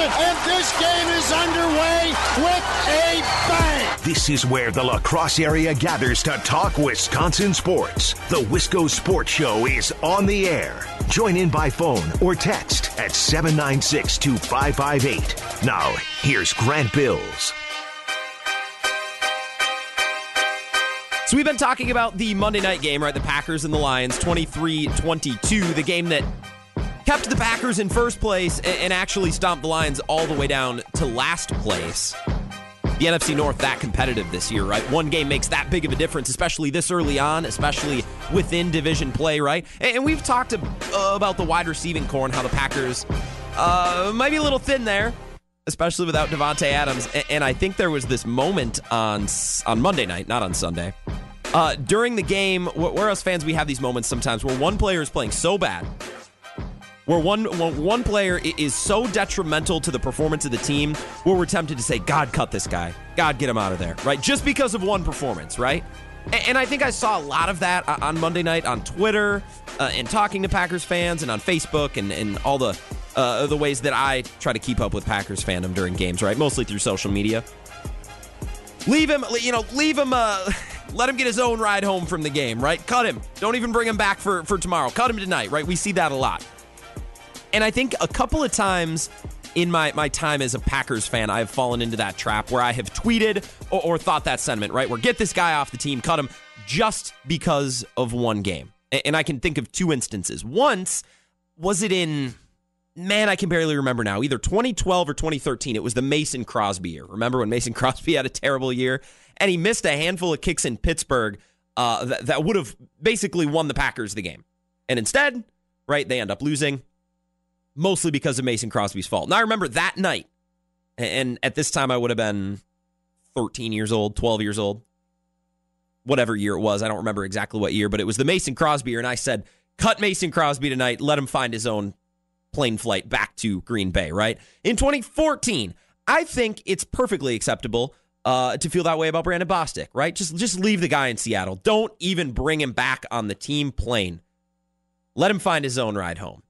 listen, and this game is underway with a bang. This is where the La Crosse area gathers to talk Wisconsin sports. The Wisco Sports Show is on the air. Join in by phone or text at 796 2558. Now, here's Grant Bills. So we've been talking about the Monday night game, right? The Packers and the Lions, 23-22, the game that kept the Packers in first place and actually stomped the Lions all the way down to last place. The NFC North that competitive this year, right? One game makes that big of a difference, especially this early on, especially within division play, right? And we've talked about the wide receiving corps and how the Packers uh, might be a little thin there especially without Davante Adams. And I think there was this moment on on Monday night, not on Sunday, uh, during the game. Where us fans we have these moments sometimes where one player is playing so bad, where one when one player is so detrimental to the performance of the team, where we're tempted to say, "God, cut this guy. God, get him out of there." Right? Just because of one performance, right? And I think I saw a lot of that on Monday night on Twitter uh, and talking to Packers fans and on Facebook and, and all the uh, the ways that I try to keep up with Packers fandom during games, right? Mostly through social media. Leave him, you know, leave him, uh, let him get his own ride home from the game, right? Cut him. Don't even bring him back for, for tomorrow. Cut him tonight, right? We see that a lot. And I think a couple of times in my, my time as a Packers fan, I have fallen into that trap where I have tweeted or, or thought that sentiment, right? Where get this guy off the team, cut him just because of one game. And I can think of two instances. Once, was it in man, I can barely remember now. Either 2012 or 2013. It was the Mason Crosby year. Remember when Mason Crosby had a terrible year and he missed a handful of kicks in Pittsburgh uh, that, that would have basically won the Packers the game. And instead, right, they end up losing mostly because of Mason Crosby's fault. Now I remember that night, and at this time I would have been 13 years old, 12 years old, whatever year it was. I don't remember exactly what year, but it was the Mason Crosby year, and I said, cut Mason Crosby tonight, let him find his own plane flight back to Green Bay, right? In 2014, I think it's perfectly acceptable uh, to feel that way about Brandon Bostick, right? Just just leave the guy in Seattle. Don't even bring him back on the team plane. Let him find his own ride home.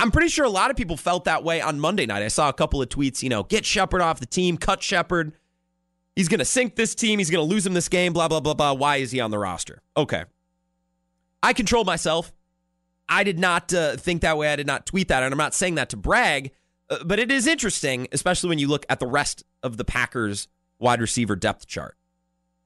I'm pretty sure a lot of people felt that way on Monday night. I saw a couple of tweets, you know, get Shepherd off the team, cut Shepherd. He's going to sink this team. He's going to lose him this game, blah, blah, blah, blah. Why is he on the roster? Okay. I control myself. I did not uh, think that way. I did not tweet that. And I'm not saying that to brag, uh, but it is interesting, especially when you look at the rest of the Packers wide receiver depth chart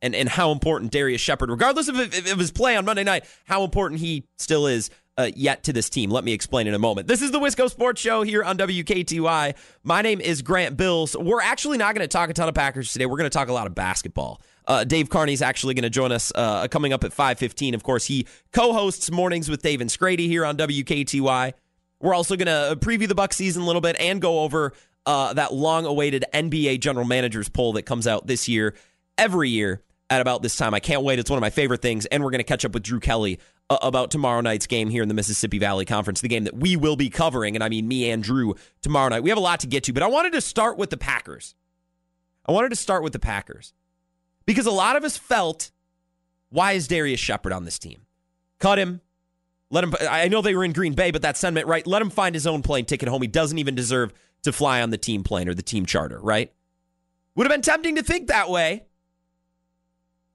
and, and how important Darrius Shepherd, regardless of, of his play on Monday night, how important he still is uh, yet to this team. Let me explain in a moment. This is the Wisco Sports Show here on WKTY. My name is Grant Bills. We're actually not going to talk a ton of Packers today. We're going to talk a lot of basketball. Uh, Dave Carney is actually going to join us uh, coming up at 5.15. Of course, he co-hosts Mornings with Dave and Scrady here on WKTY. We're also going to preview the Buck season a little bit and go over uh, that long-awaited NBA general managers poll that comes out this year, every year at about this time. I can't wait. It's one of my favorite things. And we're going to catch up with Drew Kelly uh, about tomorrow night's game here in the Mississippi Valley Conference, the game that we will be covering. And I mean, me and Drew tomorrow night. We have a lot to get to, but I wanted to start with the Packers. I wanted to start with the Packers because a lot of us felt, why is Darrius Shepherd on this team? Cut him. Let him. I know they were in Green Bay, but that sentiment, right? Let him find his own plane ticket home. He doesn't even deserve to fly on the team plane or the team charter, right? Would have been tempting to think that way.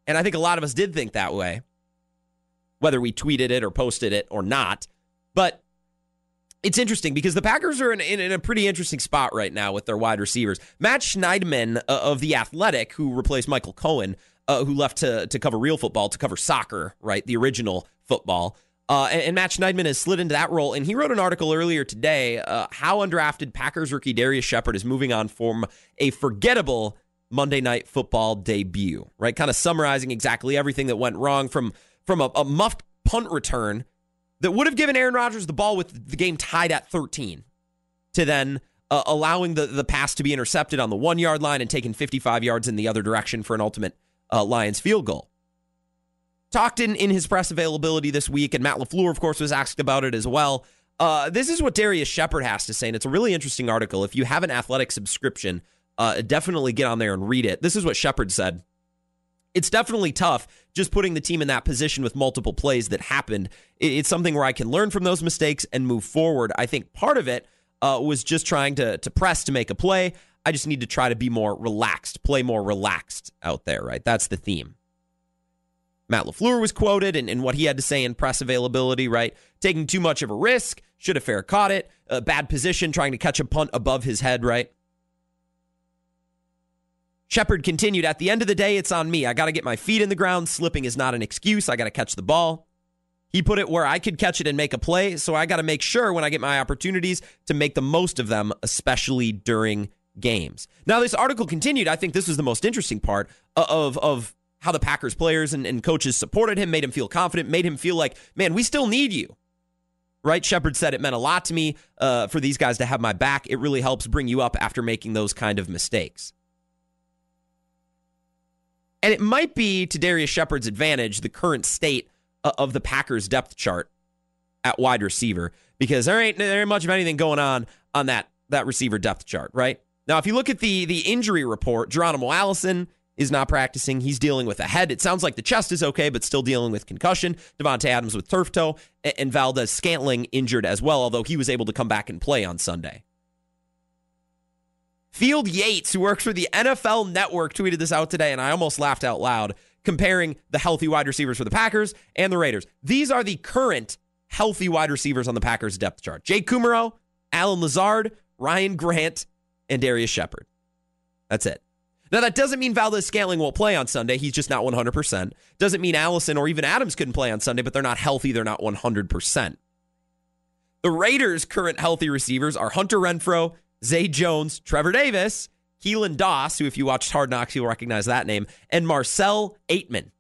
And I think a lot of us did think that way, whether we tweeted it or posted it or not. But it's interesting because the Packers are in, in, in, a pretty interesting spot right now with their wide receivers. Matt Schneidman uh, of The Athletic, who replaced Michael Cohen, uh, who left to, to cover real football, to cover soccer, right? The original football. Uh, and, and, Matt Schneidman has slid into that role. And he wrote an article earlier today uh, how undrafted Packers rookie Darrius Shepherd is moving on from a forgettable Monday night football debut, right? Kind of summarizing exactly everything that went wrong from, from a, a muffed punt return that would have given Aaron Rodgers the ball with the game tied at 13 to then uh, allowing the, the pass to be intercepted on the one yard line and taking 55 yards in the other direction for an ultimate uh, Lions field goal. Talked in, in his press availability this week, and Matt LaFleur, of course, was asked about it as well. Uh, this is what Darrius Shepherd has to say, and it's a really interesting article. If you have an athletic subscription, uh, definitely get on there and read it. This is what Shepherd said it's definitely tough just putting the team in that position with multiple plays that happened. It's something where I can learn from those mistakes and move forward. I think part of it uh, was just trying to to press to make a play. I just need to try to be more relaxed, play more relaxed out there, right? That's the theme. Matt LaFleur was quoted and, and what he had to say in press availability, right? Taking too much of a risk, should have fair caught it, a bad position, trying to catch a punt above his head, right? Shepherd continued, At the end of the day, it's on me. I got to get my feet in the ground. Slipping is not an excuse. I got to catch the ball. He put it where I could catch it and make a play. So I got to make sure when I get my opportunities to make the most of them, especially during games. Now, this article continued. I think this was the most interesting part of, of how the Packers players and, and coaches supported him, made him feel confident, made him feel like, man, we still need you. Right? Shepherd said it meant a lot to me uh, for these guys to have my back. It really helps bring you up after making those kind of mistakes. And it might be to Darrius Shepherd's advantage the current state uh, of the Packers depth chart at wide receiver because there ain't there ain't much of anything going on on that that receiver depth chart, right? Now, if you look at the the injury report, Geronimo Allison is not practicing. He's dealing with a head. It sounds like the chest is okay, but still dealing with concussion. Davante Adams with turf toe, and Valdes Scantling injured as well, although he was able to come back and play on Sunday. Field Yates, who works for the NFL Network, tweeted this out today, and I almost laughed out loud, comparing the healthy wide receivers for the Packers and the Raiders. These are the current healthy wide receivers on the Packers depth chart Jake Kumerow, Allen Lazard, Ryan Grant, and Darrius Shepherd. That's it. Now, that doesn't mean Valdes Scantling won't play on Sunday. He's just not 100%. Doesn't mean Allison or even Adams couldn't play on Sunday, but they're not healthy. They're not 100%. The Raiders' current healthy receivers are Hunter Renfrow, Zay Jones, Trevor Davis, Keelan Doss, who, if you watched Hard Knocks, you'll recognize that name, and Marcell Ateman.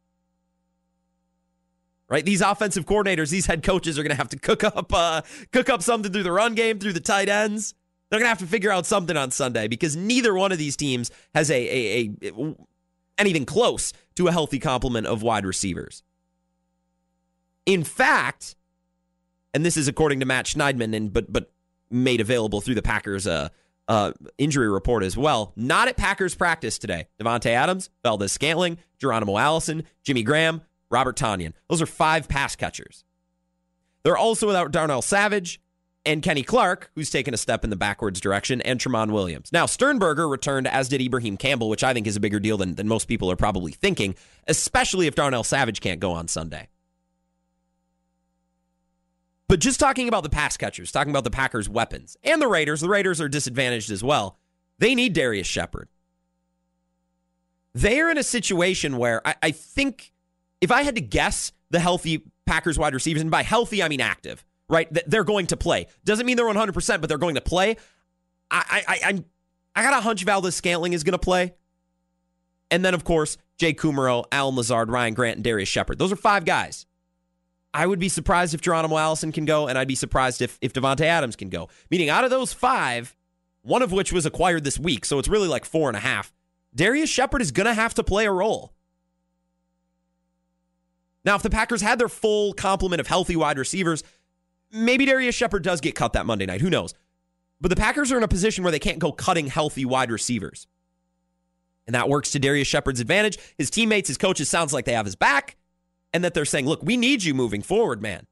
Right, these offensive coordinators, these head coaches are going to have to cook up, uh, cook up something through the run game, through the tight ends. They're going to have to figure out something on Sunday because neither one of these teams has a, a, a anything close to a healthy complement of wide receivers. In fact, and this is according to Matt Schneidman, and but but made available through the Packers uh, uh, injury report as well. Not at Packers practice today. Davante Adams, Valdes Scantling, Geronimo Allison, Jimmy Graham, Robert Tonyan. Those are five pass catchers. They're also without Darnell Savage and Kenny Clark, who's taken a step in the backwards direction, and Tramon Williams. Now, Sternberger returned, as did Ibraheim Campbell, which I think is a bigger deal than, than most people are probably thinking, especially if Darnell Savage can't go on Sunday. But just talking about the pass catchers, talking about the Packers' weapons and the Raiders, the Raiders are disadvantaged as well. They need Darrius Shepherd. They're in a situation where I, I think if I had to guess the healthy Packers wide receivers, and by healthy, I mean active, right? They're going to play. Doesn't mean they're 100%, but they're going to play. I, I, I, I got a hunch Valdes Scantling is going to play. And then, of course, Jay Kumerow, Allen Lazard, Ryan Grant, and Darrius Shepherd. Those are five guys. I would be surprised if Geronimo Allison can go, and I'd be surprised if, if Davante Adams can go. Meaning, out of those five, one of which was acquired this week, so it's really like four and a half. Darrius Shepherd is going to have to play a role. Now, if the Packers had their full complement of healthy wide receivers, maybe Darrius Shepherd does get cut that Monday night. Who knows? But the Packers are in a position where they can't go cutting healthy wide receivers. And that works to Darrius Shepherd's advantage. His teammates, his coaches, sounds like they have his back and that they're saying, look, we need you moving forward, man.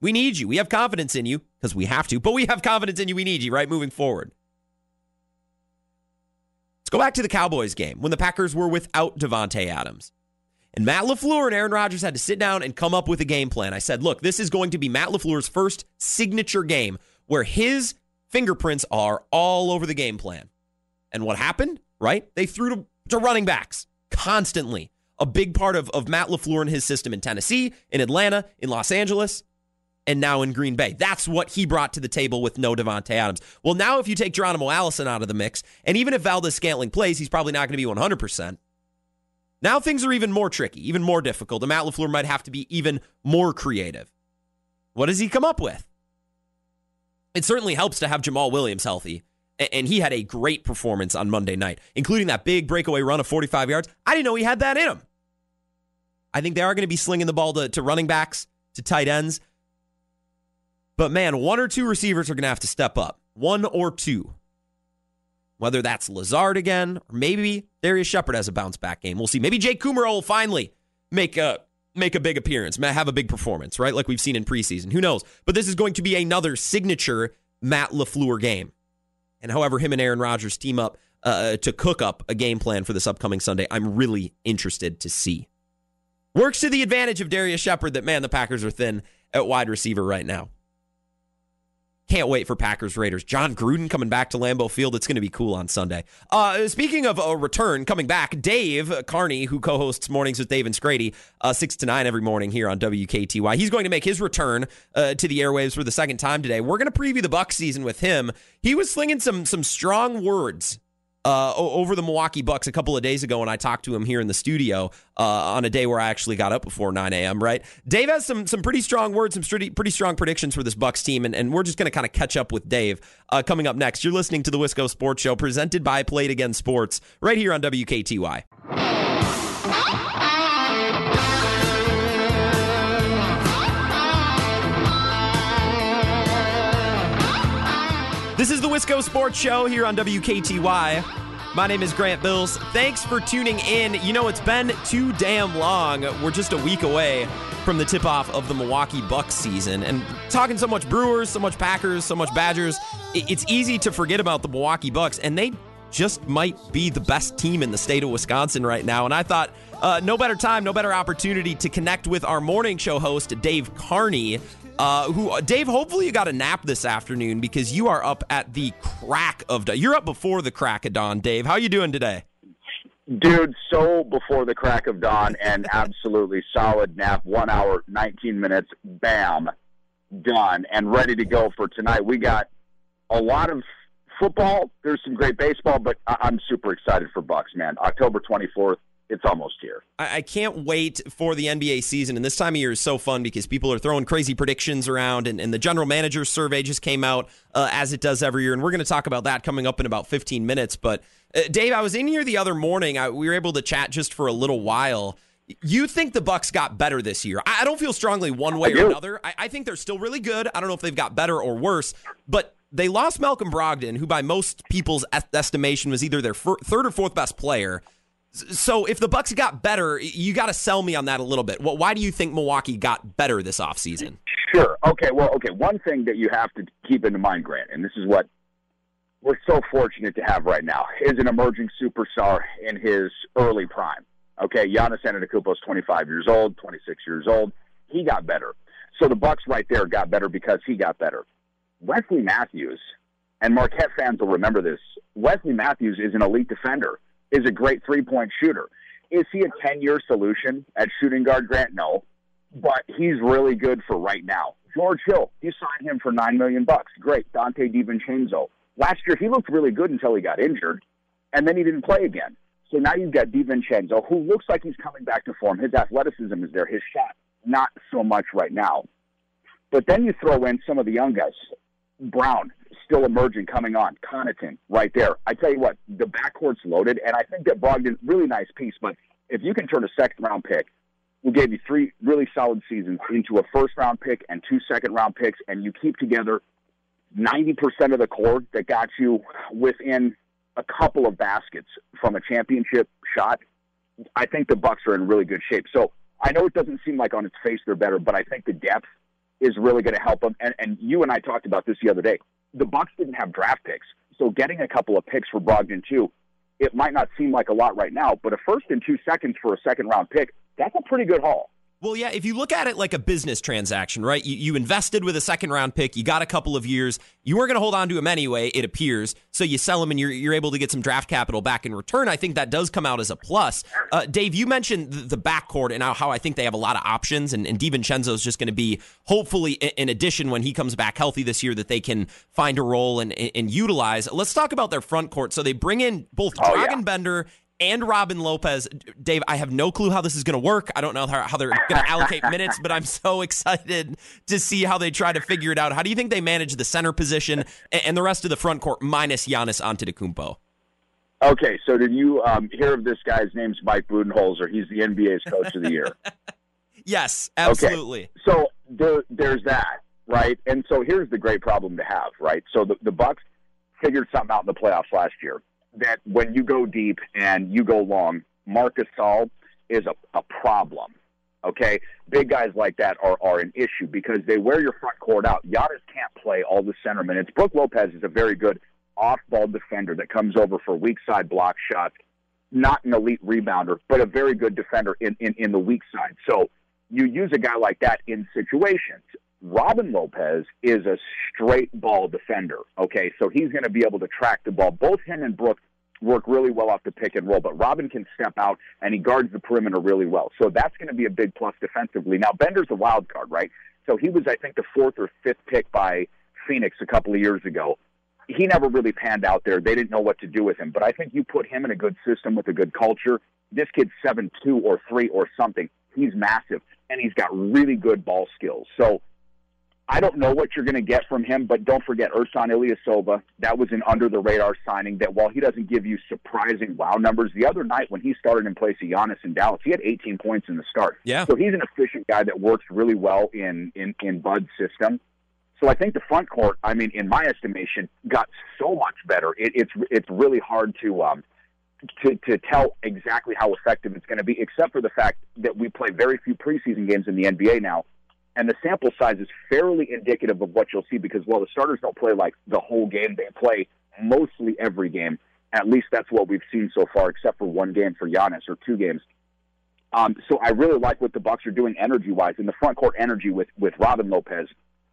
We need you. We have confidence in you because we have to, but we have confidence in you. We need you, right? Moving forward. Let's go back to the Cowboys game when the Packers were without Davante Adams. And Matt LaFleur and Aaron Rodgers had to sit down and come up with a game plan. I said, look, this is going to be Matt LaFleur's first signature game where his fingerprints are all over the game plan. And what happened, right? They threw to, to running backs constantly a big part of, of Matt LaFleur and his system in Tennessee, in Atlanta, in Los Angeles, and now in Green Bay. That's what he brought to the table with no Davante Adams. Well, now if you take Geronimo Allison out of the mix, and even if Valdes Scantling plays, he's probably not going to be 100%. Now things are even more tricky, even more difficult, and Matt LaFleur might have to be even more creative. What does he come up with? It certainly helps to have Jamaal Williams healthy, and he had a great performance on Monday night, including that big breakaway run of 45 yards. I didn't know he had that in him. I think they are going to be slinging the ball to, to running backs, to tight ends. But man, one or two receivers are going to have to step up. One or two. Whether that's Lazard again, or maybe Darrius Shepherd has a bounce back game. We'll see. Maybe Jake Kumerow will finally make a make a big appearance, have a big performance, right? Like we've seen in preseason. Who knows? But this is going to be another signature Matt LaFleur game. And however him and Aaron Rodgers team up uh, to cook up a game plan for this upcoming Sunday, I'm really interested to see. Works to the advantage of Darrius Shepherd that, man, the Packers are thin at wide receiver right now. Can't wait for Packers Raiders. Jon Gruden coming back to Lambeau Field. It's going to be cool on Sunday. Uh, speaking of a return coming back, Dave Carney, who co hosts Mornings with Dave and Scrady, uh, 6 to 9 every morning here on WKTY, he's going to make his return uh, to the airwaves for the second time today. We're going to preview the Buck season with him. He was slinging some, some strong words uh, over the Milwaukee Bucks a couple of days ago when I talked to him here in the studio uh, on a day where I actually got up before 9 a.m. Right, Dave has some some pretty strong words, some pretty pretty strong predictions for this Bucks team, and, and we're just going to kind of catch up with Dave uh, coming up next. You're listening to the Wisco Sports Show presented by Play It Again Sports right here on WKTY. This is the Wisco Sports Show here on WKTY. My name is Grant Bills. Thanks for tuning in. You know, it's been too damn long. We're just a week away from the tip off of the Milwaukee Bucks season. And talking so much Brewers, so much Packers, so much Badgers, it's easy to forget about the Milwaukee Bucks. And they just might be the best team in the state of Wisconsin right now. And I thought, uh, no better time, no better opportunity to connect with our morning show host, Dave Carney. Uh, who Dave? Hopefully you got a nap this afternoon because you are up at the crack of dawn. You're up before the crack of dawn, Dave. How you doing today? Dude, so before the crack of dawn and absolutely solid nap. One hour, 19 minutes, bam, done and ready to go for tonight. We got a lot of football. There's some great baseball, but I'm super excited for Bucks, man. October 24th, it's almost here. I, can't wait for the NBA season. And this time of year is so fun because people are throwing crazy predictions around, and, and the general manager survey just came out uh, as it does every year. And we're going to talk about that coming up in about 15 minutes. But uh, Dave, I was in here the other morning. I, we were able to chat just for a little while. You think the Bucks got better this year? I don't feel strongly one way or another. I, I think they're still really good. I don't know if they've got better or worse, but they lost Malcolm Brogdon, who by most people's estimation was either their fir- third or fourth best player. So if the Bucks got better, you got to sell me on that a little bit. Well, why do you think Milwaukee got better this offseason? Sure. Okay. Well, okay. One thing that you have to keep in mind, Grant, and this is what we're so fortunate to have right now, is an emerging superstar in his early prime. Okay, Giannis Antetokounmpo is 25 years old, 26 years old. He got better. So the Bucks right there got better because he got better. Wesley Matthews, and Marquette fans will remember this. Wesley Matthews is an elite defender is a great three point shooter. Is he a 10 year solution at shooting guard, Grant? No. But he's really good for right now. George Hill, you signed him for nine million bucks. Great. Donte DiVincenzo. Last year he looked really good until he got injured, and then he didn't play again. So now you've got DiVincenzo, who looks like he's coming back to form. His athleticism is there. His shot, not so much right now. But then you throw in some of the young guys. Brown, still emerging, coming on. Connaughton, right there. I tell you what, the backcourt's loaded, and I think that Brogdon, really nice piece, but if you can turn a second round pick, who gave you three really solid seasons into a first round pick and two second round picks, and you keep together 90% of the core that got you within a couple of baskets from a championship shot, I think the Bucks are in really good shape. So I know it doesn't seem like on its face they're better, but I think the depth is really going to help them. And, and you and I talked about this the other day the Bucks didn't have draft picks, so getting a couple of picks for Brogdon too, it might not seem like a lot right now, but a first and two seconds for a second round pick, that's a pretty good haul. Well, yeah, if you look at it like a business transaction, right? You, you invested with a second round pick, you got a couple of years, you weren't going to hold on to him anyway, it appears. So you sell him and you're, you're able to get some draft capital back in return. I think that does come out as a plus. Uh, Dave, you mentioned the, the backcourt and how, how, I think they have a lot of options, and, and DiVincenzo is just going to be, hopefully, in addition, when he comes back healthy this year, that they can find a role and, and, and utilize. Let's talk about their front court. So they bring in both oh, Dragan yeah. Bender and Robin Lopez. Dave, I have no clue how this is going to work. I don't know how, how they're going to allocate minutes, but I'm so excited to see how they try to figure it out. How do you think they manage the center position and the rest of the front court minus Giannis Antetokounmpo? Okay, so did you um, hear of this guy's name's Mike Budenholzer? He's the NBA's Coach of the Year. yes, absolutely. Okay. So there, there's that, right? And so here's the great problem to have, right? So the, the Bucks figured something out in the playoffs last year that when you go deep and you go long, Marcus Gasol is a, a problem. Okay, big guys like that are are an issue because they wear your front court out. Giannis can't play all the center minutes. Brook Lopez is a very good off-ball defender that comes over for weak side block shots. Not an elite rebounder, but a very good defender in, in, in the weak side. So you use a guy like that in situations. Robin Lopez is a straight ball defender. Okay, so he's going to be able to track the ball. Both him and Brook work really well off the pick and roll, but Robin can step out and he guards the perimeter really well. So that's going to be a big plus defensively. Now Bender's a wild card, right? So he was, I think, the fourth or fifth pick by Phoenix a couple of years ago. He never really panned out there. They didn't know what to do with him. But I think you put him in a good system with a good culture. This kid's seven two or three or something. He's massive and he's got really good ball skills. So I don't know what you're going to get from him, but don't forget Ersan Ilyasova. That was an under the radar signing. That while he doesn't give you surprising wow numbers, the other night when he started in place of Giannis in Dallas, he had 18 points in the start. Yeah. So he's an efficient guy that works really well in in in Bud's system. So I think the front court, I mean, in my estimation, got so much better. It, it's it's really hard to um, to to tell exactly how effective it's going to be, except for the fact that we play very few preseason games in the NBA now and the sample size is fairly indicative of what you'll see because while the starters don't play like the whole game, they play mostly every game. At least that's what we've seen so far, except for one game for Giannis or two games. Um, so I really like what the Bucks are doing energy-wise in the front court energy with with Robin Lopez,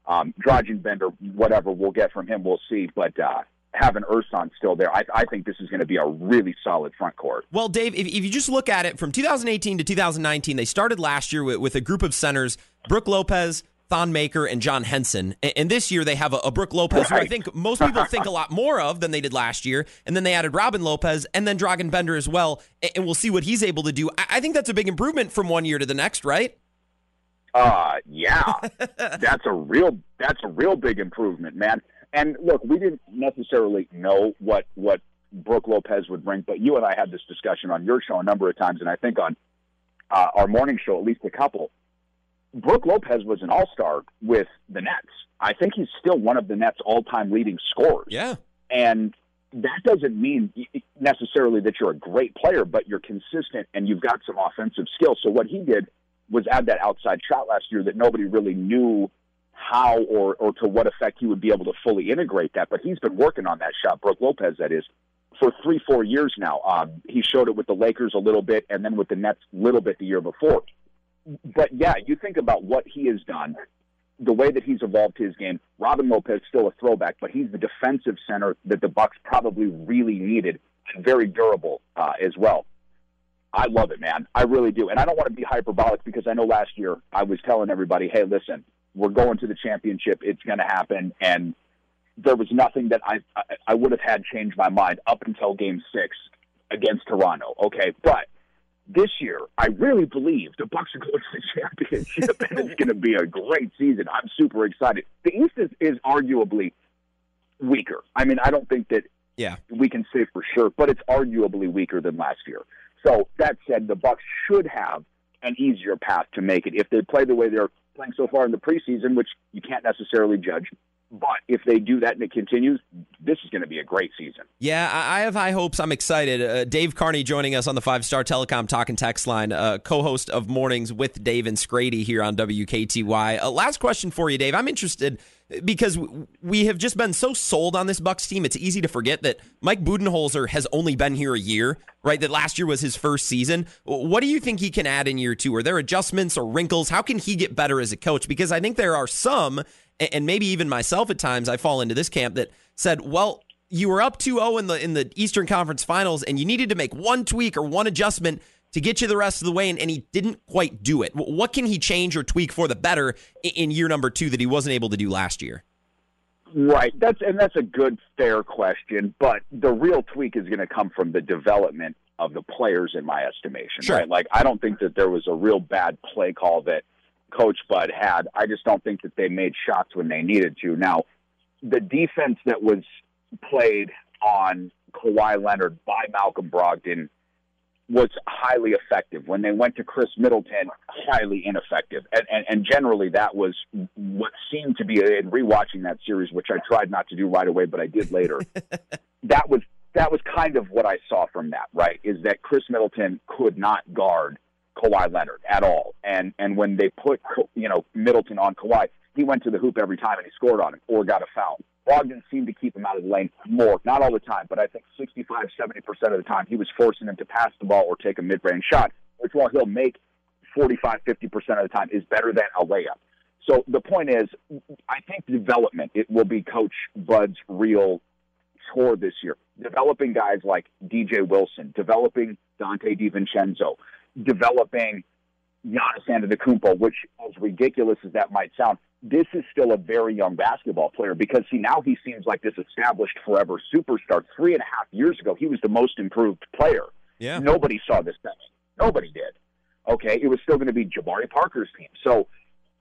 um, Dragan Bender, whatever we'll get from him, we'll see. But uh, having Ersan still there, I, I think this is going to be a really solid front court. Well, Dave, if, if you just look at it from 2018 to 2019, they started last year with, with a group of centers: Brook Lopez, Thon Maker, and John Henson. And, and this year they have a, a Brook Lopez, right. who I think most people think a lot more of than they did last year. And then they added Robin Lopez and then Dragan Bender as well. And, and we'll see what he's able to do. I, I think that's a big improvement from one year to the next, right? Uh, yeah, that's a real that's a real big improvement, man. And look, we didn't necessarily know what what Brook Lopez would bring, but you and I had this discussion on your show a number of times, and I think on uh, our morning show at least a couple. Brook Lopez was an All Star with the Nets. I think he's still one of the Nets' all time leading scorers. Yeah, and that doesn't mean necessarily that you're a great player, but you're consistent and you've got some offensive skill. So what he did was add that outside shot last year that nobody really knew how or, or to what effect he would be able to fully integrate that. But he's been working on that shot, Brook Lopez, that is, for three, four years now. Um, he showed it with the Lakers a little bit and then with the Nets a little bit the year before. But yeah, you think about what he has done, the way that he's evolved his game. Robin Lopez still a throwback, but he's the defensive center that the Bucks probably really needed and very durable uh, as well. I love it, man. I really do. And I don't want to be hyperbolic because I know last year I was telling everybody, hey, listen, we're going to the championship. It's going to happen. And there was nothing that I, I, I would have had change my mind up until game six against Toronto. Okay. But this year, I really believe the Bucks are going to the championship and it's going to be a great season. I'm super excited. The East is, is arguably weaker. I mean, I don't think that yeah. we can say for sure, but it's arguably weaker than last year. So that said, the Bucks should have an easier path to make it if they play the way they're playing so far in the preseason, which you can't necessarily judge. But if they do that and it continues, this is going to be a great season. Yeah, I have high hopes. I'm excited. Uh, Dave Carney joining us on the Five Star Telecom Talk and Text line, uh, co-host of Mornings with Dave and Scrady here on WKTY. Uh, last question for you, Dave. I'm interested because we have just been so sold on this Bucks team. It's easy to forget that Mike Budenholzer has only been here a year, right? That last year was his first season. What do you think he can add in year two? Are there adjustments or wrinkles? How can he get better as a coach? Because I think there are some and maybe even myself at times, I fall into this camp that said, well, you were up 2-0 in the in the Eastern Conference Finals, and you needed to make one tweak or one adjustment to get you the rest of the way, and, and he didn't quite do it. What can he change or tweak for the better in year number two that he wasn't able to do last year? Right. That's and that's a good, fair question. But the real tweak is going to come from the development of the players, in my estimation. Sure. Right. Like I don't think that there was a real bad play call that Coach Bud had. I just don't think that they made shots when they needed to. Now, the defense that was played on Kawhi Leonard by Malcolm Brogdon was highly effective. When they went to Khris Middleton, highly ineffective. And, and, and generally, that was what seemed to be, in rewatching that series, which I tried not to do right away, but I did later, that was that was kind of what I saw from that, right? Is that Khris Middleton could not guard Kawhi Leonard at all. And and when they put you know Middleton on Kawhi, he went to the hoop every time and he scored on him or got a foul. Brogdon seemed to keep him out of the lane more, not all the time, but I think 65, 70% of the time he was forcing him to pass the ball or take a mid-range shot, which while he'll make 45, 50% of the time is better than a layup. So the point is, I think development, it will be Coach Bud's real chore this year. Developing guys like DJ Wilson, developing Donte DiVincenzo, developing Giannis Antetokounmpo, which, as ridiculous as that might sound, this is still a very young basketball player because see now he seems like this established forever superstar. Three and a half years ago, he was the most improved player. Yeah. Nobody saw this coming. Nobody did. Okay, it was still going to be Jabari Parker's team. So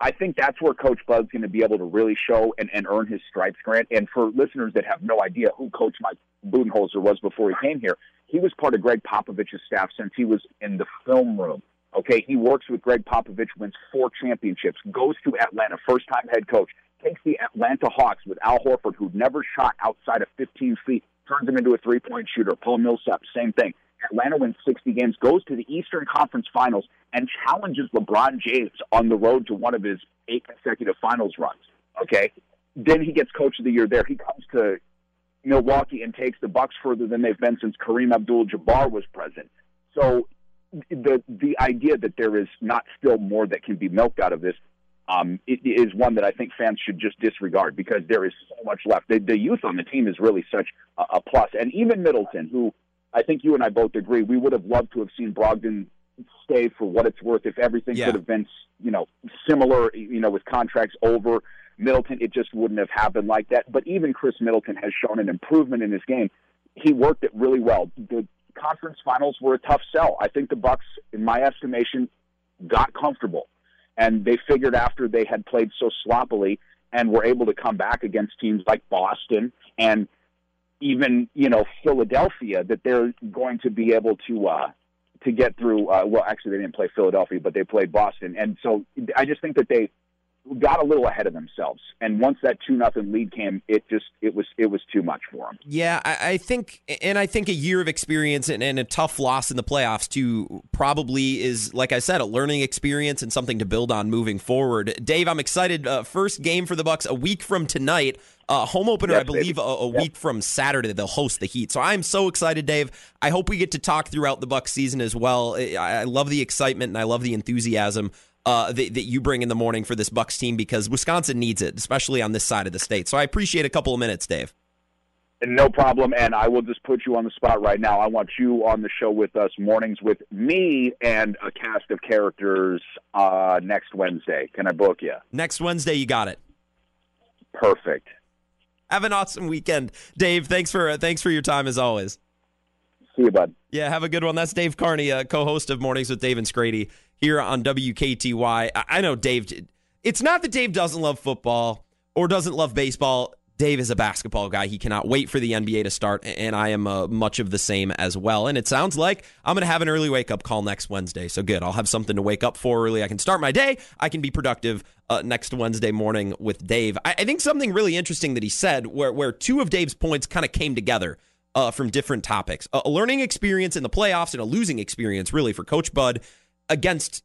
I think that's where Coach Bud's going to be able to really show and, and earn his stripes, Grant. And for listeners that have no idea who Coach Mike Budenholzer was before he came here, he was part of Gregg Popovich's staff since he was in the film room. Okay, he works with Gregg Popovich, wins four championships, goes to Atlanta, first time head coach, takes the Atlanta Hawks with Al Horford, who never shot outside of 15 feet, turns him into a three point shooter. Paul Millsap, same thing. Atlanta wins 60 games, goes to the Eastern Conference Finals, and challenges LeBron James on the road to one of his eight consecutive finals runs. Okay? Then he gets coach of the year there. He comes to Milwaukee and takes the Bucks further than they've been since Kareem Abdul-Jabbar was present. So the the idea that there is not still more that can be milked out of this um, it is one that I think fans should just disregard because there is so much left. The, the youth on the team is really such a, a plus, and even Middleton, who I think you and I both agree we would have loved to have seen Brogdon stay for what it's worth if everything Yeah. could have been you know similar you know with contracts over. Middleton it just wouldn't have happened like that. But even Khris Middleton has shown an improvement in his game. He worked it really well. The conference finals were a tough sell I think the Bucks in my estimation got comfortable and they figured after they had played so sloppily and were able to come back against teams like Boston and even you know Philadelphia that they're going to be able to uh, to get through. Uh, well, actually, they didn't play Philadelphia, but they played Boston, and so I just think that they got a little ahead of themselves. And once that two nothing lead came, it just it was it was too much for them. Yeah, I, I think, and I think a year of experience and, and a tough loss in the playoffs too probably is, like I said, a learning experience and something to build on moving forward. Dave, I'm excited. Uh, first game for the Bucks a week from tonight. Uh, home opener, Yes, I believe, a, a week from Saturday. They'll host the Heat. So I'm so excited, Dave. I hope we get to talk throughout the Bucks season as well. I, I love the excitement and I love the enthusiasm uh, that, that you bring in the morning for this Bucks team because Wisconsin needs it, especially on this side of the state. So I appreciate a couple of minutes, Dave. No problem, and I will just put you on the spot right now. I want you on the show with us mornings with me and a cast of characters uh, next Wednesday. Can I book you? Next Wednesday, you got it. Perfect. Have an awesome weekend, Dave. Thanks for uh, thanks for your time as always. See you, bud. Yeah, have a good one. That's Dave Carney, uh, co-host of Mornings with Dave and Scrady here on WKTY. I, know Dave. It's not that Dave doesn't love football or doesn't love baseball. Dave is a basketball guy. He cannot wait for the NBA to start, and I am uh, much of the same as well. And it sounds like I'm going to have an early wake up call next Wednesday. So good. I'll have something to wake up for early. I can start my day. I can be productive uh, next Wednesday morning with Dave. I, I think something really interesting that he said, where where two of Dave's points kind of came together uh, from different topics: a learning experience in the playoffs and a losing experience, really, for Coach Bud against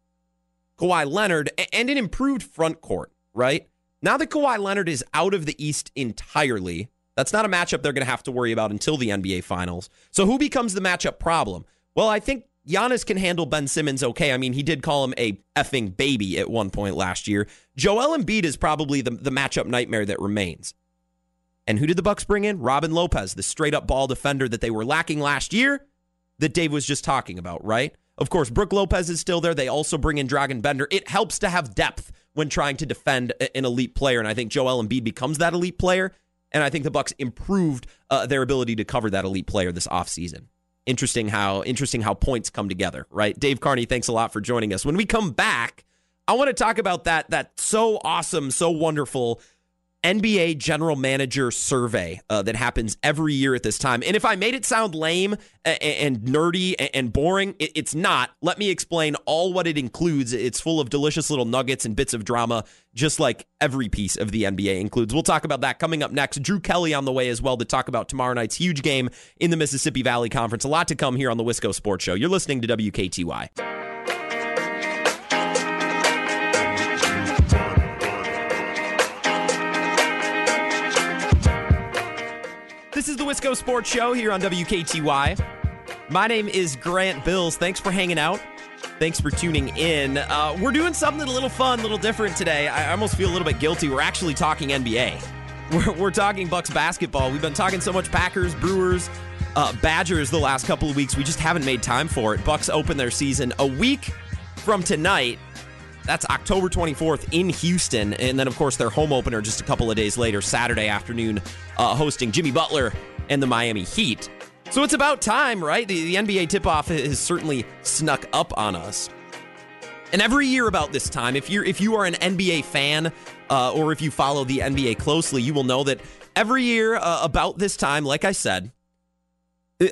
Kawhi Leonard, and an improved front court. Right now that Kawhi Leonard is out of the East entirely, that's not a matchup they're going to have to worry about until the NBA Finals. So who becomes the matchup problem? Well, I think Giannis can handle Ben Simmons okay. I mean, he did call him a effing baby at one point last year. Joel Embiid is probably the, the matchup nightmare that remains. And who did the Bucks bring in? Robin Lopez, the straight up ball defender that they were lacking last year that Dave was just talking about, right? Of course, Brook Lopez is still there. They also bring in Dragan Bender. It helps to have depth when trying to defend an elite player, and I think Joel Embiid becomes that elite player. And I think the Bucks improved uh, their ability to cover that elite player this offseason. Interesting how interesting how points come together, right? Dave Carney, thanks a lot for joining us. When we come back, I want to talk about that that so awesome, so wonderful NBA general manager survey uh, that happens every year at this time. And if I made it sound lame and, and nerdy and, boring, it, it's not. Let me explain all what it includes. It's full of delicious little nuggets and bits of drama, just like every piece of the NBA includes. We'll talk about that coming up next. Drew Kelly on the way as well to talk about tomorrow night's huge game in the Mississippi Valley Conference. A lot to come here on the Wisco Sports Show. You're listening to WKTY. Wisco Sports Show here on WKTY. My name is Grant Bills. Thanks for hanging out. Thanks for tuning in. Uh, we're doing something a little fun, a little different today. I almost feel a little bit guilty. We're actually talking NBA. We're, we're talking Bucks basketball. We've been talking so much Packers, Brewers, uh, Badgers the last couple of weeks. We just haven't made time for it. Bucks open their season a week from tonight. That's October 24th in Houston. And then, of course, their home opener just a couple of days later, Saturday afternoon, uh, hosting Jimmy Butler and the Miami Heat. So it's about time, right? The, the NBA tip off has certainly snuck up on us. And every year about this time, if you're if you are an NBA fan uh, or if you follow the NBA closely, you will know that every year uh, about this time, like I said,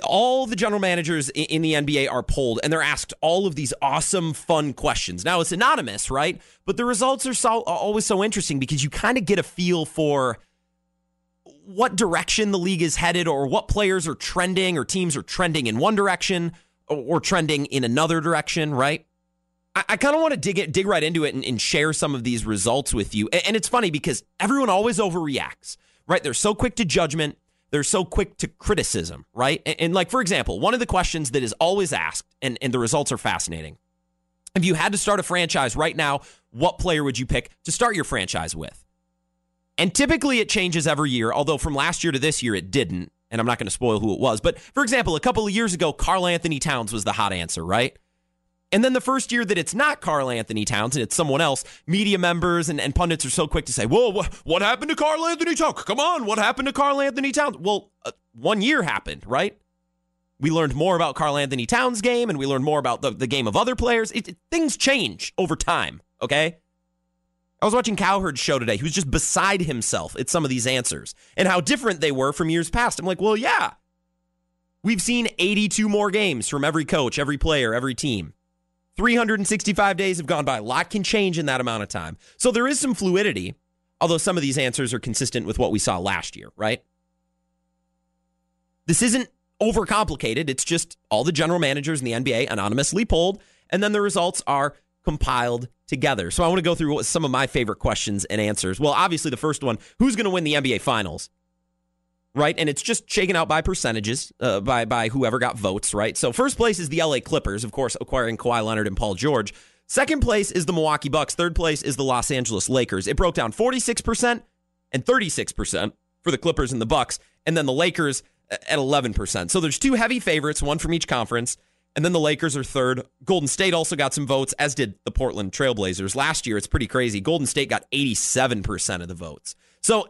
all the general managers in the NBA are polled and they're asked all of these awesome, fun questions. Now it's anonymous, right? But the results are so, always so interesting because you kind of get a feel for what direction the league is headed or what players are trending or teams are trending in one direction or, trending in another direction, right? I, I kind of want to dig it, dig right into it and, and share some of these results with you. And, and it's funny because everyone always overreacts, right? They're so quick to judgment they're so quick to criticism, right? And, and, like, for example, one of the questions that is always asked, and, and the results are fascinating. If you had to start a franchise right now, what player would you pick to start your franchise with? And typically it changes every year, although from last year to this year it didn't. And I'm not going to spoil who it was. But for example, a couple of years ago, Karl-Anthony Towns was the hot answer, right? And then the first year that it's not Karl-Anthony Towns and it's someone else, media members and, and pundits are so quick to say, Whoa, what, what happened to Karl-Anthony Towns? Come on, what happened to Karl-Anthony Towns? Well, uh, one year happened, right? We learned more about Karl-Anthony Towns' game and we learned more about the, the game of other players. It, it, things change over time, okay? I was watching Cowherd's show today. He was just beside himself at some of these answers and how different they were from years past. I'm like, well, yeah. We've seen 82 more games from every coach, every player, every team. 365 days have gone by. A lot can change in that amount of time. So there is some fluidity, although some of these answers are consistent with what we saw last year, right? This isn't overcomplicated. It's just all the general managers in the NBA anonymously polled, and then the results are compiled together. So I want to go through some of my favorite questions and answers. Well, obviously, the first one who's going to win the NBA Finals? right? And it's just shaken out by percentages, uh, by by whoever got votes, right? So first place is the LA Clippers, of course, acquiring Kawhi Leonard and Paul George. Second place is the Milwaukee Bucks. Third place is the Los Angeles Lakers. It broke down 46% and 36% for the Clippers and the Bucks, and then the Lakers at 11%. So there's two heavy favorites, one from each conference. And then the Lakers are third. Golden State also got some votes, as did the Portland Trailblazers. Last year, it's pretty crazy. Golden State got 87% of the votes. So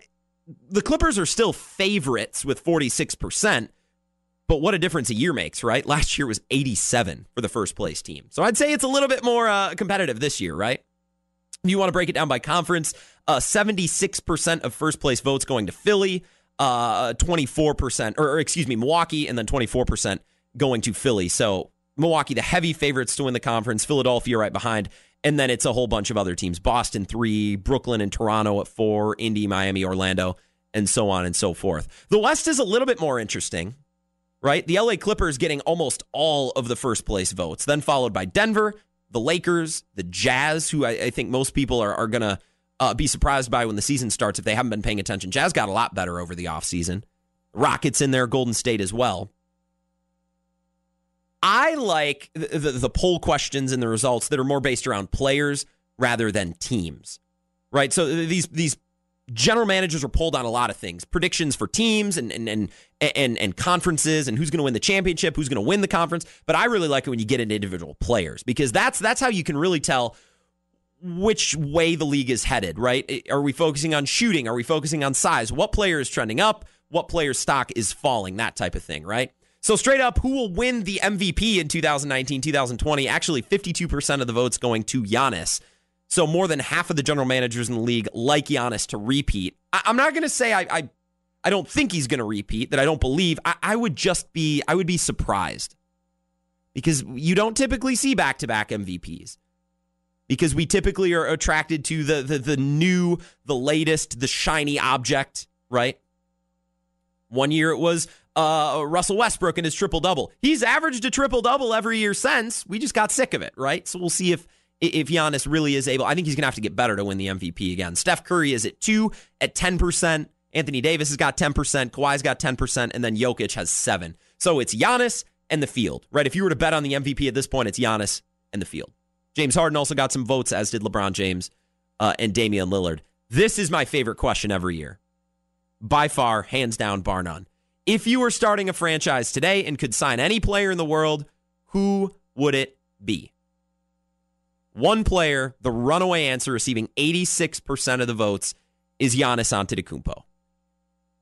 the Clippers are still favorites with 46%, but what a difference a year makes, right? Last year was 87 for the first place team. So I'd say it's a little bit more uh, competitive this year, right? If you want to break it down by conference, uh, 76% of first place votes going to Philly, uh, 24%, or, or excuse me, Milwaukee, and then 24% going to Philly. So Milwaukee, the heavy favorites to win the conference, Philadelphia right behind, and then it's a whole bunch of other teams Boston, three, Brooklyn and Toronto at four, Indy, Miami, Orlando, and so on and so forth. The West is a little bit more interesting, right? The LA Clippers getting almost all of the first place votes, then followed by Denver, the Lakers, the Jazz, who I, I think most people are, are going to uh, be surprised by when the season starts if they haven't been paying attention. Jazz got a lot better over the offseason. Rockets in there, Golden State as well. I like the, the, the, poll questions and the results that are more based around players rather than teams, right? So these these general managers are pulled on a lot of things, predictions for teams and and and and, and conferences and who's going to win the championship, who's going to win the conference. But I really like it when you get into individual players because that's that's how you can really tell which way the league is headed, right? Are we focusing on shooting? Are we focusing on size? What player is trending up? What player's stock is falling? That type of thing, right? So, straight up, who will win the MVP in 2019 2020? Actually, 52% of the votes going to Giannis. So, more than half of the general managers in the league like Giannis to repeat. I- am not going to say I, I, I, don't think he's going to repeat, that I don't believe. I-, I would just be, I would be surprised because you don't typically see back to back MVPs because we typically are attracted to the, the the new, the latest, the shiny object, right? One year it was uh, Russell Westbrook and his triple double. He's averaged a triple double every year since. We just got sick of it, right? So we'll see if if Giannis really is able. I think he's going to have to get better to win the MVP again. Steph Curry is at two at ten percent. Anthony Davis has got 10%, Kawhi's got 10%, and then Jokic has 7. So it's Giannis and the field, right? If you were to bet on the MVP at this point, it's Giannis and the field. James Harden also got some votes, as did LeBron James uh, and Damian Lillard. This is my favorite question every year. By far, hands down, bar none. If you were starting a franchise today and could sign any player in the world, who would it be? One player, the runaway answer, receiving 86% of the votes, is Giannis Antetokounmpo.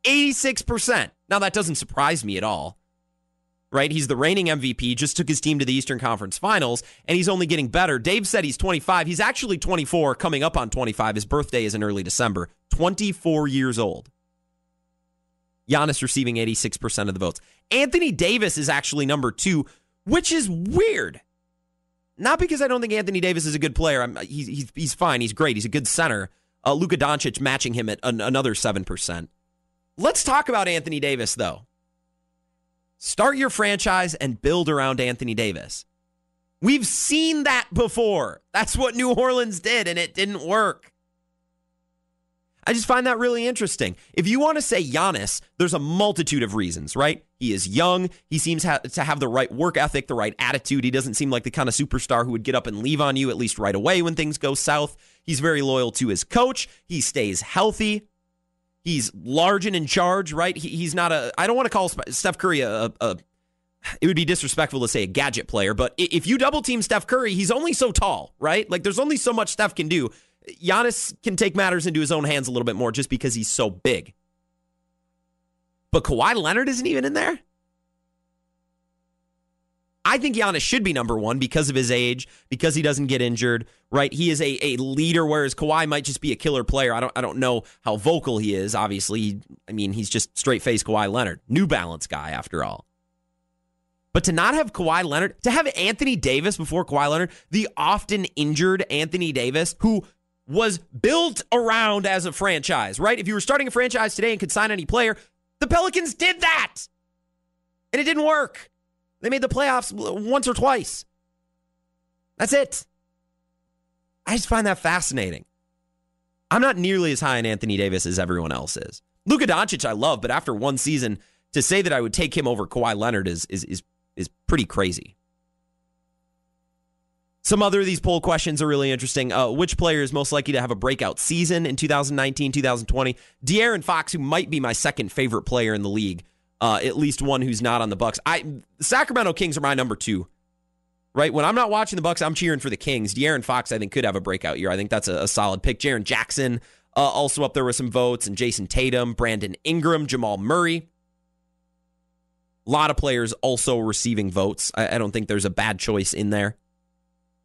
86%. Now, that doesn't surprise me at all, right? He's the reigning MVP, just took his team to the Eastern Conference Finals, and he's only getting better. Dave said he's 25. He's actually 24, coming up on 25. His birthday is in early December. 24 years old. Giannis receiving 86% of the votes. Anthony Davis is actually number two, which is weird. Not because I don't think Anthony Davis is a good player. He's, he's, he's fine. He's great. He's a good center. Uh, Luka Doncic matching him at an, another 7%. Let's talk about Anthony Davis, though. Start your franchise and build around Anthony Davis. We've seen that before. That's what New Orleans did, and it didn't work. I just find that really interesting. If you want to say Giannis, there's a multitude of reasons, right? He is young. He seems ha- to have the right work ethic, the right attitude. He doesn't seem like the kind of superstar who would get up and leave on you, at least right away when things go south. He's very loyal to his coach. He stays healthy. He's large and in charge, right? He, he's not a. I don't want to call Steph Curry a, a. It would be disrespectful to say a gadget player, but if you double team Steph Curry, he's only so tall, right? Like there's only so much Steph can do. Giannis can take matters into his own hands a little bit more just because he's so big. But Kawhi Leonard isn't even in there. I think Giannis should be number one because of his age, because he doesn't get injured, right? He is a, a leader, whereas Kawhi might just be a killer player. I don't I don't know how vocal he is, obviously. I mean, he's just straight face Kawhi Leonard. New Balance guy, after all. But to not have Kawhi Leonard, to have Anthony Davis before Kawhi Leonard, the often injured Anthony Davis, who was built around as a franchise, right? If you were starting a franchise today and could sign any player, the Pelicans did that. And it didn't work. They made the playoffs once or twice. That's it. I just find that fascinating. I'm not nearly as high on Anthony Davis as everyone else is. Luka Doncic, I love, but after one season, to say that I would take him over Kawhi Leonard is is is is pretty crazy. Some other of these poll questions are really interesting. Uh, which player is most likely to have a breakout season in 2019, 2020? De'Aaron Fox, who might be my second favorite player in the league, uh, at least one who's not on the Bucks. I Sacramento Kings are my number two. Right when I'm not watching the Bucks, I'm cheering for the Kings. De'Aaron Fox, I think, could have a breakout year. I think that's a, a solid pick. Jaren Jackson uh, also up there with some votes, and Jayson Tatum, Brandon Ingram, Jamal Murray. A lot of players also receiving votes. I, I don't think there's a bad choice in there.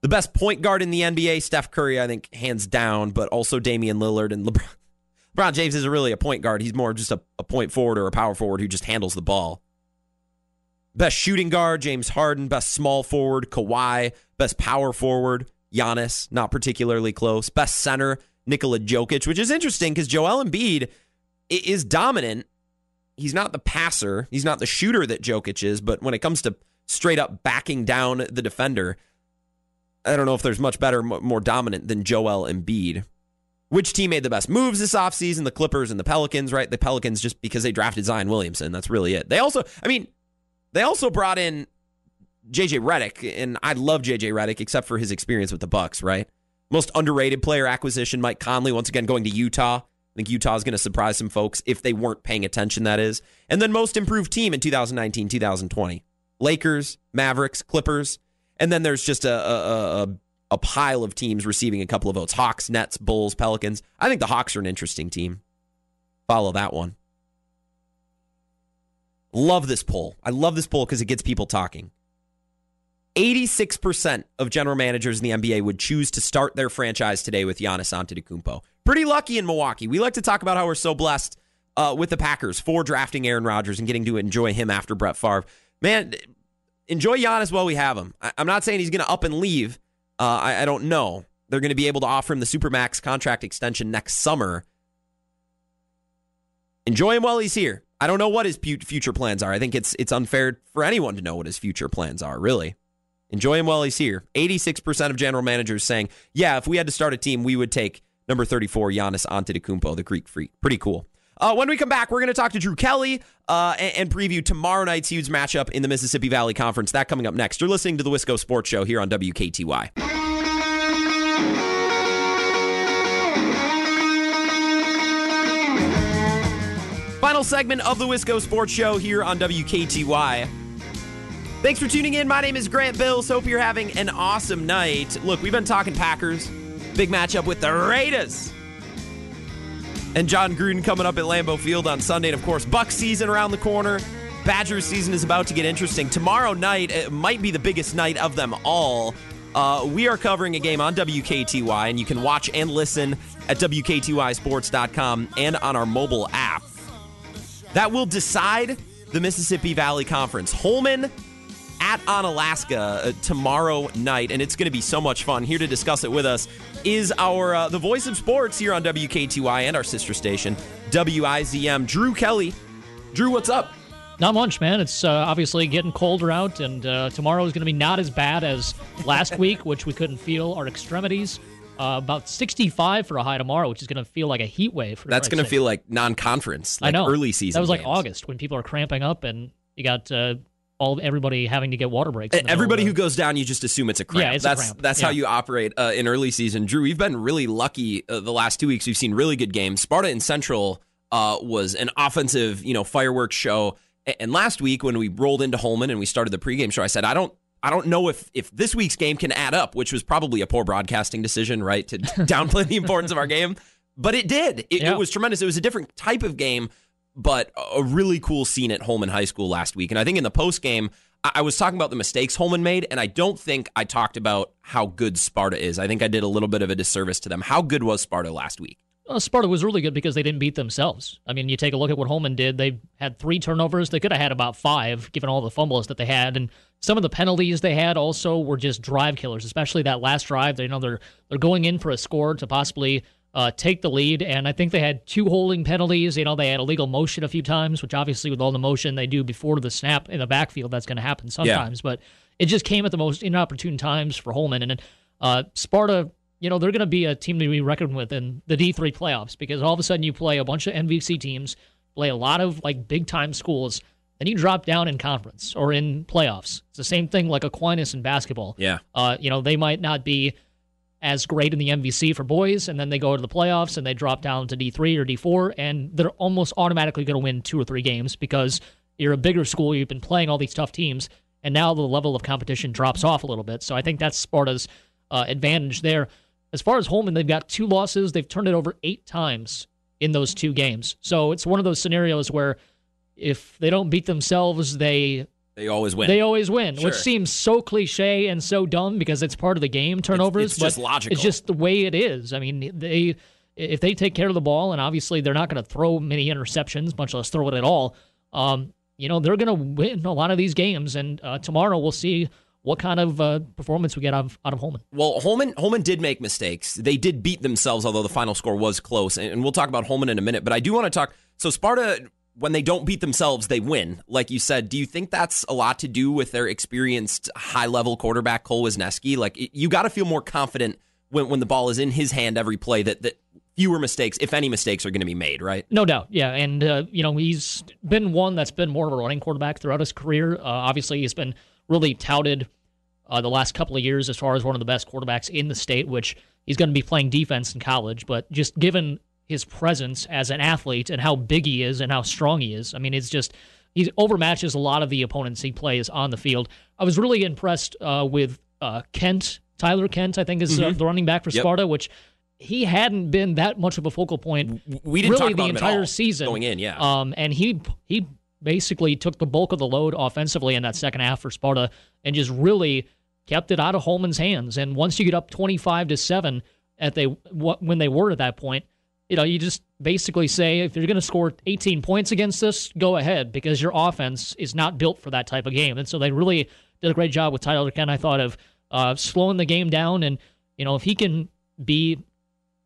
The best point guard in the NBA, Steph Curry, I think, hands down, but also Damian Lillard and LeBron. LeBron James isn't really a point guard. He's more just a, a point forward or a power forward who just handles the ball. Best shooting guard, James Harden. Best small forward, Kawhi. Best power forward, Giannis, not particularly close. Best center, Nikola Jokic, which is interesting because Joel Embiid is dominant. He's not the passer, he's not the shooter that Jokic is, but when it comes to straight up backing down the defender, I don't know if there's much better, more dominant than Joel Embiid. Which team made the best moves this offseason? The Clippers and the Pelicans, right? The Pelicans just because they drafted Zion Williamson. That's really it. They also, I mean, they also brought in JJ Redick, and I love JJ Redick except for his experience with the Bucks, right? Most underrated player acquisition, Mike Conley, once again going to Utah. I think Utah is going to surprise some folks if they weren't paying attention, that is. And then most improved team in 2019 2020 Lakers, Mavericks, Clippers. And then there's just a, a, a, a pile of teams receiving a couple of votes Hawks, Nets, Bulls, Pelicans. I think the Hawks are an interesting team. Follow that one. Love this poll. I love this poll because it gets people talking. 86% of general managers in the NBA would choose to start their franchise today with Giannis Antetokounmpo. Pretty lucky in Milwaukee. We like to talk about how we're so blessed uh, with the Packers for drafting Aaron Rodgers and getting to enjoy him after Brett Favre. Man, enjoy Giannis while we have him. I- am not saying he's going to up and leave. Uh, I-, I don't know. They're going to be able to offer him the Supermax contract extension next summer. Enjoy him while he's here. I don't know what his future plans are. I think it's it's unfair for anyone to know what his future plans are, really. Enjoy him while he's here. 86% of general managers saying, yeah, if we had to start a team, we would take number 34, Giannis Antetokounmpo, the Greek freak. Pretty cool. Uh, when we come back, we're going to talk to Drew Kelly uh, and, and, preview tomorrow night's huge matchup in the Mississippi Valley Conference. That coming up next. You're listening to the Wisco Sports Show here on WKTY. Final segment of the Wisco Sports Show here on WKTY. Thanks for tuning in. My name is Grant Bills. Hope you're having an awesome night. Look, we've been talking Packers. Big matchup with the Raiders. And Jon Gruden coming up at Lambeau Field on Sunday. And of course, Buck season around the corner. Badgers season is about to get interesting. Tomorrow night it might be the biggest night of them all. Uh, we are covering a game on WKTY, and you can watch and listen at WKTYSports.com and on our mobile app. That will decide the Mississippi Valley Conference. Holmen at Onalaska uh, tomorrow night, and it's going to be so much fun. Here to discuss it with us is our uh, the voice of sports here on WKTY and our sister station WIZM, Drew Kelly. Drew, what's up? Not much, man. It's uh, obviously getting colder out, and uh, tomorrow is going to be not as bad as last week, which we couldn't feel our extremities. Uh, about 65 for a high tomorrow, which is going to feel like a heat wave. That's going to feel like non-conference, like I know. early season. That was like games. August when people are cramping up, and you got uh, all everybody having to get water breaks. Everybody who goes down, you just assume it's a cramp. Yeah, it's that's a cramp. that's yeah. how you operate uh, in early season. Drew, we've been really lucky uh, the last two weeks. We've seen really good games. Sparta and Central uh, was an offensive, you know, fireworks show. And last week when we rolled into Holmen and we started the pregame show, I said, I don't. I don't know if, if this week's game can add up, which was probably a poor broadcasting decision, right? To downplay the importance of our game. But it did. It, Yeah. it was tremendous. It was a different type of game, but a really cool scene at Holmen High School last week. And I think in the post game, I was talking about the mistakes Holmen made, and I don't think I talked about how good Sparta is. I think I did a little bit of a disservice to them. How good was Sparta last week? Uh, Sparta was really good because they didn't beat themselves. I mean, you take a look at what Holmen did. They had three turnovers. They could have had about five, given all the fumbles that they had, and some of the penalties they had also were just drive killers. Especially that last drive. They you know they're they're going in for a score to possibly uh, take the lead, and I think they had two holding penalties. You know, they had illegal motion a few times, which obviously with all the motion they do before the snap in the backfield, that's going to happen sometimes. But it just came at the most inopportune times for Holmen, and then uh, Sparta you know, they're going to be a team to be reckoned with in the D3 playoffs because all of a sudden you play a bunch of MVC teams, play a lot of like big time schools, then you drop down in conference or in playoffs. It's the same thing like Aquinas in basketball. Yeah. Uh, you know, they might not be as great in the MVC for boys, and then they go to the playoffs and they drop down to D3 or D4, and they're almost automatically going to win two or three games because you're a bigger school, you've been playing all these tough teams, and now the level of competition drops off a little bit. So I think that's Sparta's uh, advantage there. As far as Holmen, they've got two losses. They've turned it over eight times in those two games. So it's one of those scenarios where if they don't beat themselves, they They always win. they always win, Sure. which seems so cliche and so dumb because it's part of the game. Turnovers, it's just but logical. It's just the way it is. I mean, they if they take care of the ball, and obviously they're not going to throw many interceptions, much less throw it at all. Um, you know, they're going to win a lot of these games, and uh, tomorrow we'll see what kind of uh, performance we get out of out of Holmen. Well, Holmen Holmen did make mistakes. They did beat themselves, although the final score was close. And, and we'll talk about Holmen in a minute. But I do want to talk. So Sparta, when they don't beat themselves, they win. Like you said, do you think that's a lot to do with their experienced high level quarterback Cole Wisniewski? Like you got to feel more confident when when the ball is in his hand every play that that fewer mistakes, if any mistakes, are going to be made. Right? No doubt, yeah, and uh, you know he's been one that's been more of a running quarterback throughout his career. Uh, obviously, he's been really touted uh, the last couple of years as far as one of the best quarterbacks in the state. Which he's going to be playing defense in college, but just given his presence as an athlete and how big he is and how strong he is, I mean, it's just he overmatches a lot of the opponents he plays on the field. I was really impressed uh, with uh, Kent, Tyler Kent, I think is uh, the running back for Yep. Sparta, which. He hadn't been that much of a focal point We didn't really talk about the entire season going in. Yeah. Um, and he he basically took the bulk of the load offensively in that second half for Sparta and just really kept it out of Holmen's hands. And once you get up twenty five to seven at they when they were at that point, you know you just basically say if you're going to score 18 points against us, go ahead because your offense is not built for that type of game. And so they really did a great job with Tyler Kent. I thought of uh, slowing the game down and you know if he can be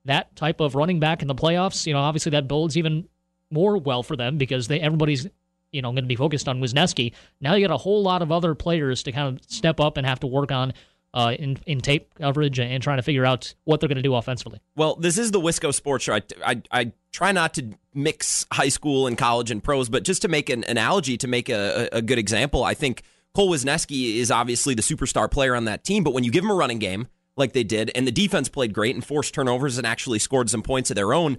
that type of running back in the playoffs, you know, obviously that builds even more well for them because they everybody's you know going to be focused on Wisniewski. Now you got a whole lot of other players to kind of step up and have to work on uh, in in tape coverage and trying to figure out what they're going to do offensively. Well, this is the Wisco Sports Show. I, I, I try not to mix high school and college and pros, but just to make an analogy, to make a, a good example, I think Cole Wisniewski is obviously the superstar player on that team, but when you give him a running game like they did, and the defense played great and forced turnovers and actually scored some points of their own,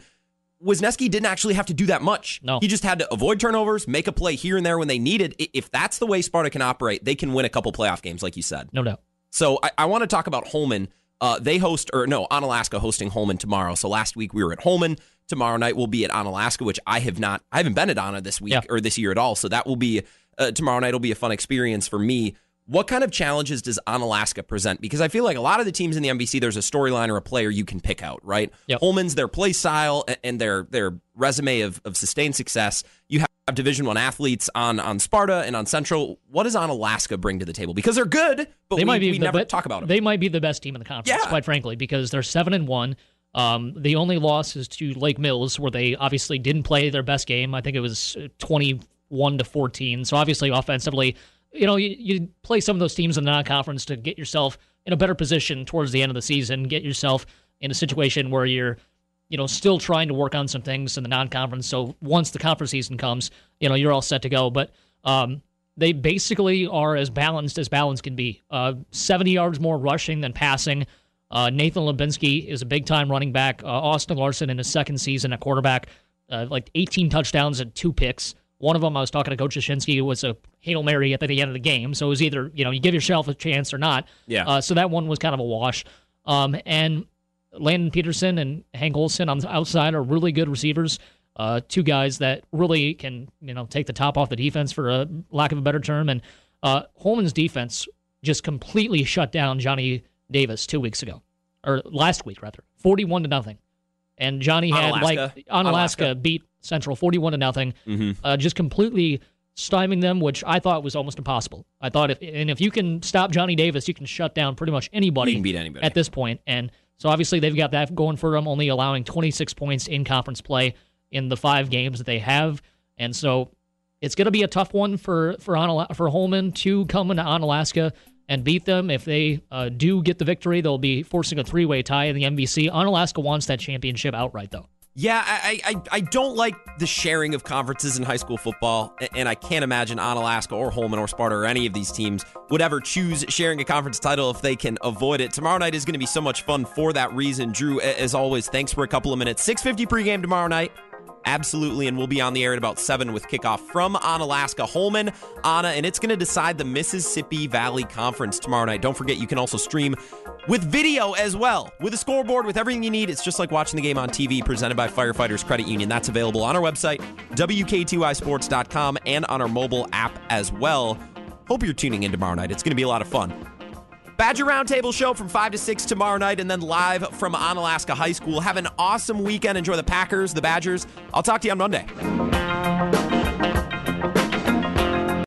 Wisniewski didn't actually have to do that much. No. He just had to avoid turnovers, make a play here and there when they needed. If that's the way Sparta can operate, they can win a couple playoff games, like you said. No doubt. So I, I want to talk about Holmen. Uh, they host, or no, Onalaska hosting Holmen tomorrow. So last week we were at Holmen. Tomorrow night we'll be at Onalaska, which I have not, I haven't been at Anna this week Yeah. or this year at all. So that will be uh, tomorrow night will be a fun experience for me. What kind of challenges does Onalaska present? Because I feel like a lot of the teams in the MVC, there's a storyline or a player you can pick out, right? Yep. Holmen's their play style and their their resume of, of sustained success. You have Division One athletes on on Sparta and on Central. What does Onalaska bring to the table? Because they're good, but they we, might be we the never talk about them. They might be the best team in the conference, Yeah. quite frankly, because they're seven and one. Um, the only loss is to Lake Mills, where they obviously didn't play their best game. I think it was twenty-one to fourteen. So obviously, offensively, you know, you, you play some of those teams in the non-conference to get yourself in a better position towards the end of the season, get yourself in a situation where you're, you know, still trying to work on some things in the non-conference. So once the conference season comes, you know, you're all set to go. But um, they basically are as balanced as balance can be. Uh, 70 yards more rushing than passing. Uh, Nathan Lubinsky is a big time running back. Uh, Austin Larson in his second season at quarterback, uh, like 18 touchdowns and two picks. One of them, I was talking to Coach Yashinsky, was a Hail Mary at the end of the game. So it was either, you know, you give yourself a chance or not. Yeah. Uh, so that one was kind of a wash. Um, and Landon Peterson and Hank Olson on the outside are really good receivers. Uh, two guys that really can, you know, take the top off the defense for a lack of a better term. And uh, Holmen's defense just completely shut down Johnny Davis two weeks ago, or last week rather, forty-one to nothing. And Johnny had like on Alaska Onalaska. beat Central forty-one to nothing, Mm-hmm. uh, just completely stymieing them, which I thought was almost impossible. I thought if and if you can stop Johnny Davis, you can shut down pretty much anybody You can beat anybody. at this. And so obviously they've got that going for them, only allowing 26 points in conference play in the five games that they have. And so it's going to be a tough one for for for Holmen to come into Onalaska and beat them. If they uh, do get the victory, they'll be forcing a three way tie in the MVC. Onalaska wants that championship outright, though. Yeah, I, I I don't like the sharing of conferences in high school football, and I can't imagine Onalaska or Holmen or Sparta or any of these teams would ever choose sharing a conference title if they can avoid it. Tomorrow night is going to be so much fun for that reason. Drew, as always, thanks for a couple of minutes. 6:50 pregame tomorrow night. Absolutely, and we'll be on the air at about 7 with kickoff from Onalaska Holmen, Anna, and it's going to decide the Mississippi Valley Conference tomorrow night. Don't forget, you can also stream with video as well, with a scoreboard, with everything you need. It's just like watching the game on TV presented by Firefighters Credit Union. That's available on our website, WKTYSports.com, and on our mobile app as well. Hope you're tuning in tomorrow night. It's going to be a lot of fun. Badger Roundtable show from 5 to 6 tomorrow night, and then live from Onalaska High School. Have an awesome weekend. Enjoy the Packers, the Badgers. I'll talk to you on Monday.